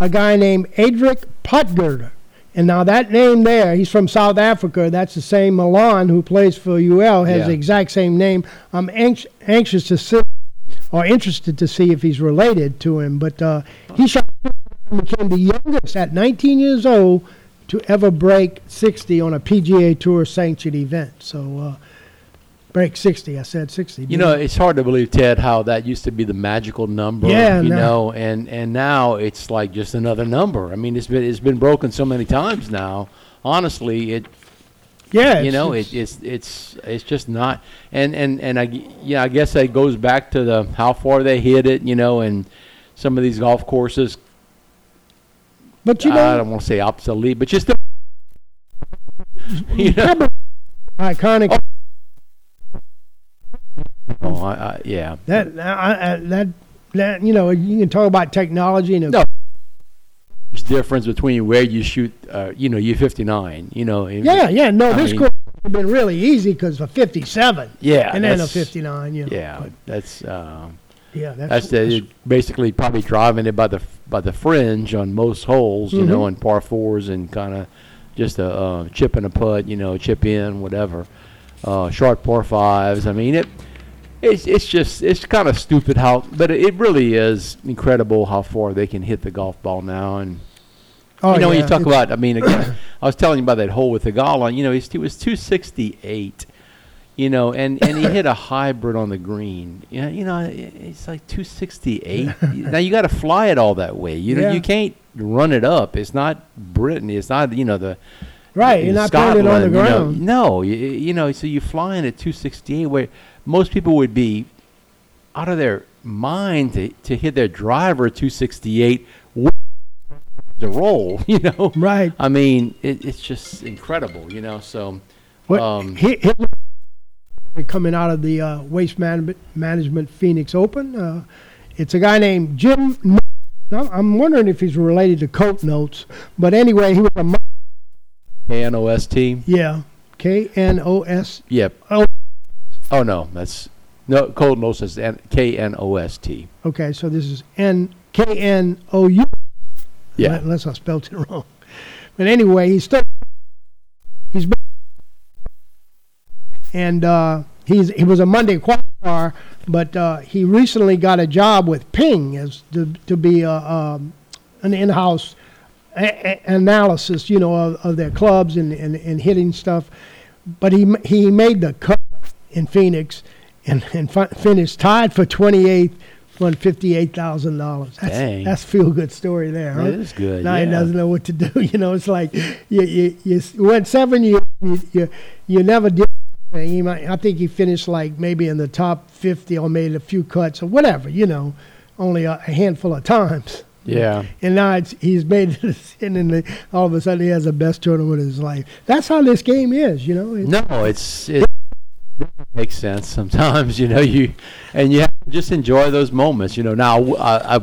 a guy named Aldrich Potgieter. And now that name there, he's from South Africa. That's the same Milan who plays for UL, has Yeah. the exact same name. I'm anx- anxious to see, or interested to see if he's related to him. But uh, he shot became the youngest at 19 years old to ever break 60 on a PGA Tour sanctioned event. So, uh, break 60. I said 60. You know, it's hard to believe, Ted, how that used to be the magical number. Yeah, you now- know, and and now it's like just another number. I mean, it's been it's been broken so many times now. Honestly, it yeah, you it's- know it's- it, it's it's it's just not. And and and I yeah, I guess that goes back to the how far they hit it. You know, and some of these golf courses. but you know, I don't want to say obsolete, but just you know. iconic. Oh, I, I, yeah. That, I, that, that, you know, you can talk about technology and No. There's difference between where you shoot. Uh, you know, you 59. You know. and- yeah, yeah. No, this mean- course has been really easy because of 57 Yeah. and then a 59. You know, Yeah, but, that's uh, yeah. That's, that's the, basically probably driving it by the by the fringe on most holes, you know, Mhm. on par fours and kind of just a uh, chip and a putt, you know, chip in, whatever. Uh, short par fives. I mean, it it's it's just it's kind of stupid how, but it really is incredible how far they can hit the golf ball now. And oh, you know, when you talk it's- about, I mean, again, I was telling you about that hole with Theegala. You know, he was 268. You know, and, and he hit a hybrid on the green. Yeah, you know, it's like 268. now you got to fly it all that way. You know, Yeah. you can't run it up. It's not Britain. It's not you know the right. You're in not putting it on the Scotland, you know. ground. no, you, you know, so you're flying at 268 where most people would be out of their mind to, to hit their driver 268 with the roll, you know. Right. I mean, it, it's just incredible, you know. So, What, um, he, he- coming out of the uh, Waste Management, Management Phoenix Open, uh, it's a guy named Jim. N- I'm wondering if he's related to Colt Knost, but anyway, he was a mo- KNOST. yeah, K N O S. Yep. Oh no, that's no. Colt Knost is N- KNOST. Okay, so this is N K N O U. Yeah. unless I spelled it wrong. But anyway, he's still he's been, and uh, he's he was a Monday qualifier, but uh, he recently got a job with Ping as to, to be a, um, an in-house a- a- analysis, you know, of, of their clubs and, and, and hitting stuff. But he he made the cut in Phoenix and and fi- finished tied for 28th. Won fifty-eight thousand dollars. That's Dang. that's a feel-good story there. Huh? It is good. Now yeah. he doesn't know what to do. You know, it's like you you, you went seven years. You, you you never did. anything. He might. I think he finished like maybe in the top fifty or made a few cuts or whatever. You know, only a, a handful of times. Yeah. And now it's, he's made it, and then all of a sudden he has the best tournament of his life. That's how this game is. You know. It's, No, it's it makes sense sometimes. You know, you and you have to just enjoy those moments. You know, now I, I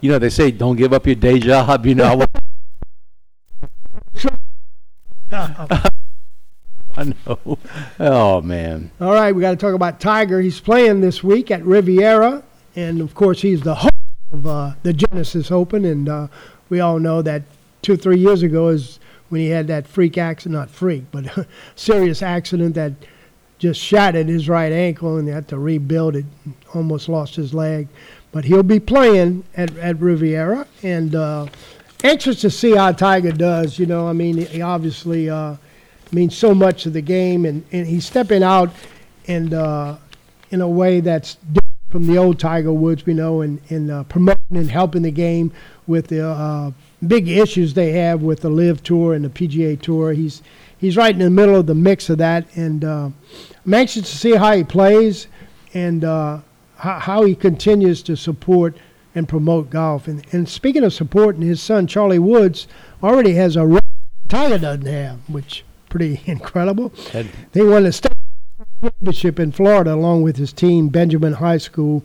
you know, they say don't give up your day job. You know, I know. Oh man. All right, we got to talk about Tiger. He's playing this week at Riviera, and of course, he's the host of uh, the Genesis Open. And uh, we all know that two three years ago is when he had that freak accident, not freak, but serious accident that just shattered his right ankle, and had to rebuild it. Almost lost his leg, but he'll be playing at, at Riviera, and uh, anxious to see how Tiger does. You know, I mean, he obviously. Uh, means so much to the game, and, and he's stepping out and uh, in a way that's different from the old Tiger Woods, we know, in, in uh, promoting and helping the game with the uh, big issues they have with the LIV Tour and the PGA Tour. He's he's right in the middle of the mix of that, and uh, I'm anxious to see how he plays and uh, how, how he continues to support and promote golf. And, and speaking of supporting, his son Charlie Woods already has a record Tiger doesn't have, which pretty incredible. And They won the state championship in Florida along with his team, Benjamin High School.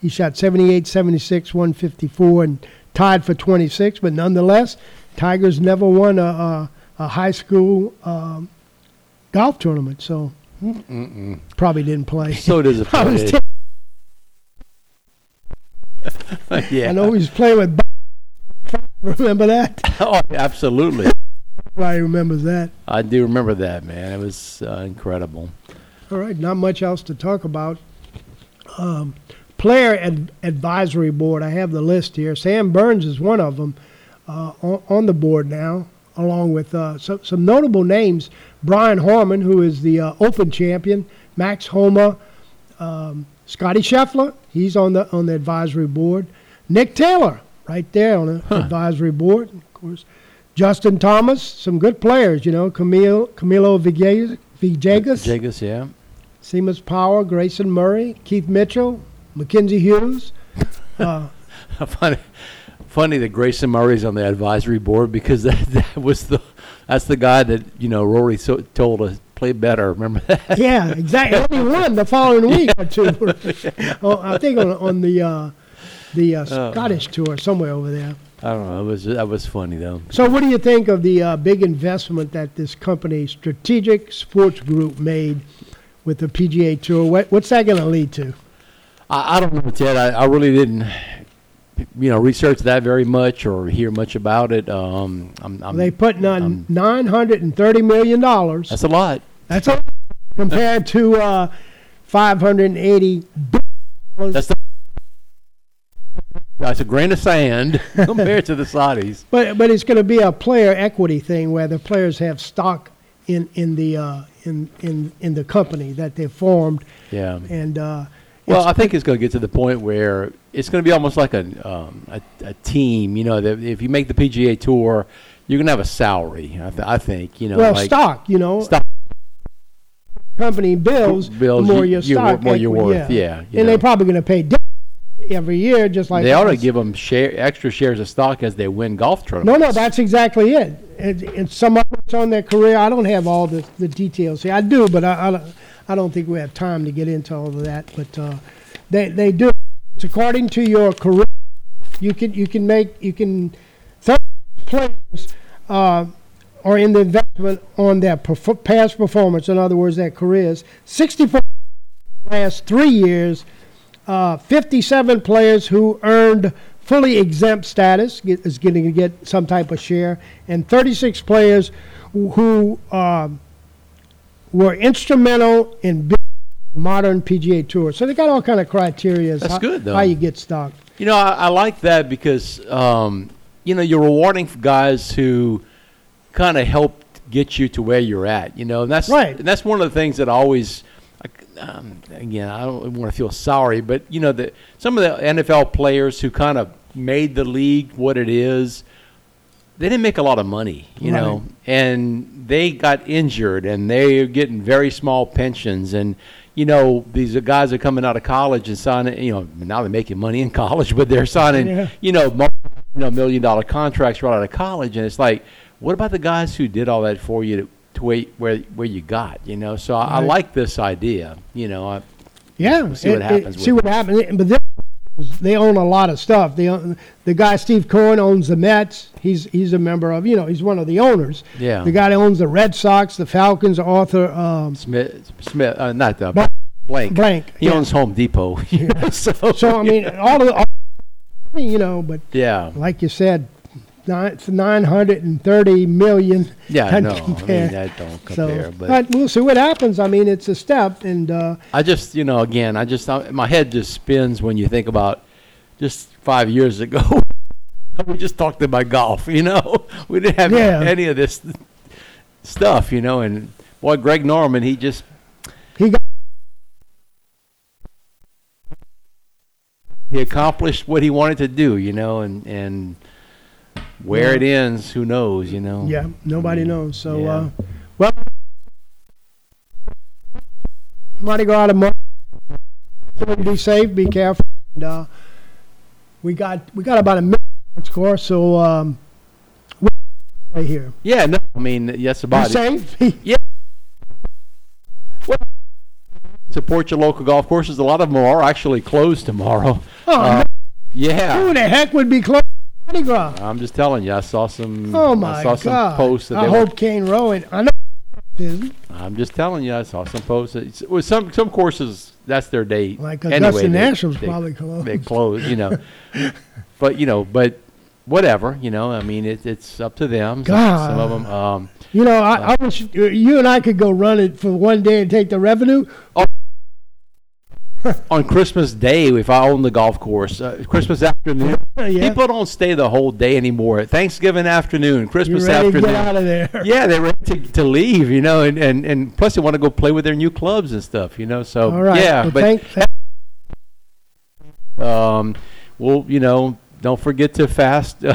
He shot 78, 76, 154, and tied for 26. But nonetheless, Tigers never won a, a, a high school um, golf tournament. So probably didn't play. So I was disappointed. t- yeah. I know he was playing with. Remember that? Oh, absolutely. Everybody remembers that. I do remember that, man. It was uh, incredible. All right, not much else to talk about. Um, player ad- advisory board. I have the list here. Sam Burns is one of them uh, on, on the board now, along with uh, some, some notable names. Brian Harman, who is the uh, Open champion. Max Homa, um, Scotty Scheffler. He's on the on the advisory board. Nick Taylor, right there on the advisory board. Of course, Justin Thomas. Some good players, you know. Camilo Camilo Villegas. Villegas. Yeah. Seamus Power, Grayson Murray, Keith Mitchell, Mackenzie Hughes. Uh, funny, funny that Grayson Murray's on the advisory board because that, that was the that's the guy that you know Rory so, told us play better. Remember that? yeah, exactly. Only won the following week or two. oh, I think on, on the uh, the uh, Scottish tour somewhere over there. I don't know. It was that was funny though. So, what do you think of the uh, big investment that this company, Strategic Sports Group, made with the PGA Tour? What, what's that going to lead to? I, I don't know, Ted. I, I really didn't, you know, research that very much or hear much about it. Um, I'm, I'm, They put um, nine hundred and thirty million dollars. that's a lot. That's all compared to uh, five hundred and eighty. That's the, that's a grain of sand compared to the Saudis. But but it's going to be a player equity thing where the players have stock in in the uh, in in in the company that they formed, Yeah. and uh, Well, it's- I think it's going to get to the point where it's going to be almost like a, um, a a team. You know, that if you make the PGA Tour, you're going to have a salary. I, th- I think. You know, well like stock. You know, stock company bills, bills, the more you- your stock, more you're worth, yeah, you and know. they're probably going to pay every year, just like they ought to give them share, extra shares of stock as they win golf tournaments. no, no, that's exactly it. It, it's some of it's on their career. I don't have all the, the details here. I do, but I, I, don't- I don't think we have time to get into all of that. But uh, they they do. It's according to your career. You can you can make you can. Players uh, are in the investment on their perf- past performance. In other words, their careers. Sixty-four last three years. Uh, 57 players who earned fully exempt status get, is getting to get some type of share, and 36 players who, who um, were instrumental in building modern PGA Tour. So they got all kind of criteria. That's how, good, though. How you get stock. You know, I, I like that because um, you know you're rewarding for guys who kind of helped get you to where you're at. You know, and that's Right. And that's one of the things that I always. Um, again, I don't want to feel sorry, but you know, the, some of the NFL players who kind of made the league what it is, they didn't make a lot of money, you know, and they got injured and they're getting very small pensions and you know these are guys are coming out of college and signing you know now they're making money in college but they're signing Yeah. you know you know million dollar contracts right out of college and it's like what about the guys who did all that for you to, to where, where where you got you know so I, I like this idea you know I, Yeah, We'll see what it- it- happens see with what happens. But this, they own a lot of stuff. They own, the guy Steve Cohen owns the Mets. He's he's a member of you know he's one of the owners. Yeah. The guy that owns the Red Sox, the Falcons, Arthur um, Smith Smith uh, not the Blank. blank Blank. he yeah. owns Home Depot know, so So I mean, all of the, all, you know, but yeah like you said, it's 930 million. yeah no I mean that don't So, compare but but we'll see what happens. I mean, it's a step, and uh, I just, you know, again, I just, I, my head just spins when you think about just five years ago. we just talked about golf, you know. We didn't have Yeah. any of this stuff, you know. And boy, Greg Norman, he just he got he accomplished what he wanted to do, you know. And and where it ends, who knows, you know. yeah. Nobody knows. So Yeah. uh, well, mighty go out of money. Be safe. Be careful. And, uh, we got we got about a minute score, so um, we'll stay here. Yeah, no, I mean, yes, Be about it. safe. Support your local golf courses. A lot of them are actually closed tomorrow. Oh, Uh, yeah. Who the heck would be close? Mardi Gras. I'm just telling you, I saw some. Oh I my saw some God! posts that I they were- hope Kane Rowan. I know. it isn't. I'm just telling you, I saw some posts. It's, with some some courses, that's their date. Like anyway, Augusta they- National's they- probably closed. They close, you know. but you know, but whatever, you know. I mean, it, it's up to them. Some, some of them. Um, You know, I, I wish you and I could go run it for one day and take the revenue. on Christmas Day, if I own the golf course, uh, Christmas afternoon, Yeah. people don't stay the whole day anymore. Thanksgiving afternoon, Christmas afternoon. out of there. Yeah, they're ready to, to leave, you know, and, and, and plus they want to go play with their new clubs and stuff, you know. So All right. yeah, Well, but thank, thank- um, well, you know, don't forget to fast.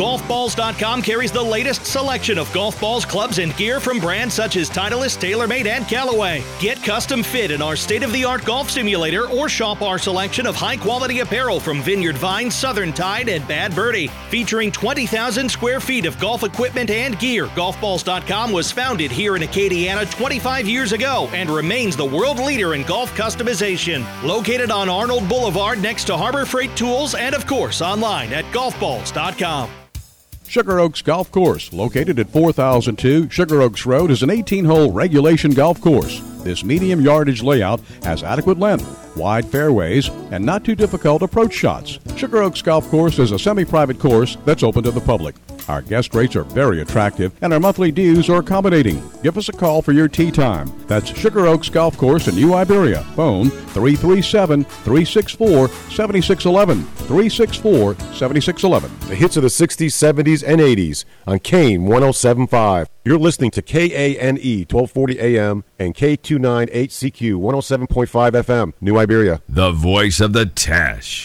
Golfballs.com carries the latest selection of golf balls, clubs, and gear from brands such as Titleist, TaylorMade, and Callaway. Get custom fit in our state of the art golf simulator or shop our selection of high quality apparel from Vineyard Vine, Southern Tide, and Bad Birdie. Featuring 20,000 square feet of golf equipment and gear, Golfballs.com was founded here in Acadiana 25 years ago and remains the world leader in golf customization. Located on Arnold Boulevard next to Harbor Freight Tools and, of course, online at golfballs.com. Sugar Oaks Golf Course, located at 4002 Sugar Oaks Road, is an 18 hole regulation golf course. This medium yardage layout has adequate length, wide fairways, and not too difficult approach shots. Sugar Oaks Golf Course is a semi private course that's open to the public. Our guest rates are very attractive, and our monthly dues are accommodating. Give us a call for your tee time. That's Sugar Oaks Golf Course in New Iberia. Phone 337 364 7611. 364 7611. The hits of the 60s, 70s, and 80s on Kane 1075. You're listening to KANE 1240 AM and K298CQ 107.5 FM, New Iberia. The voice of the Teche.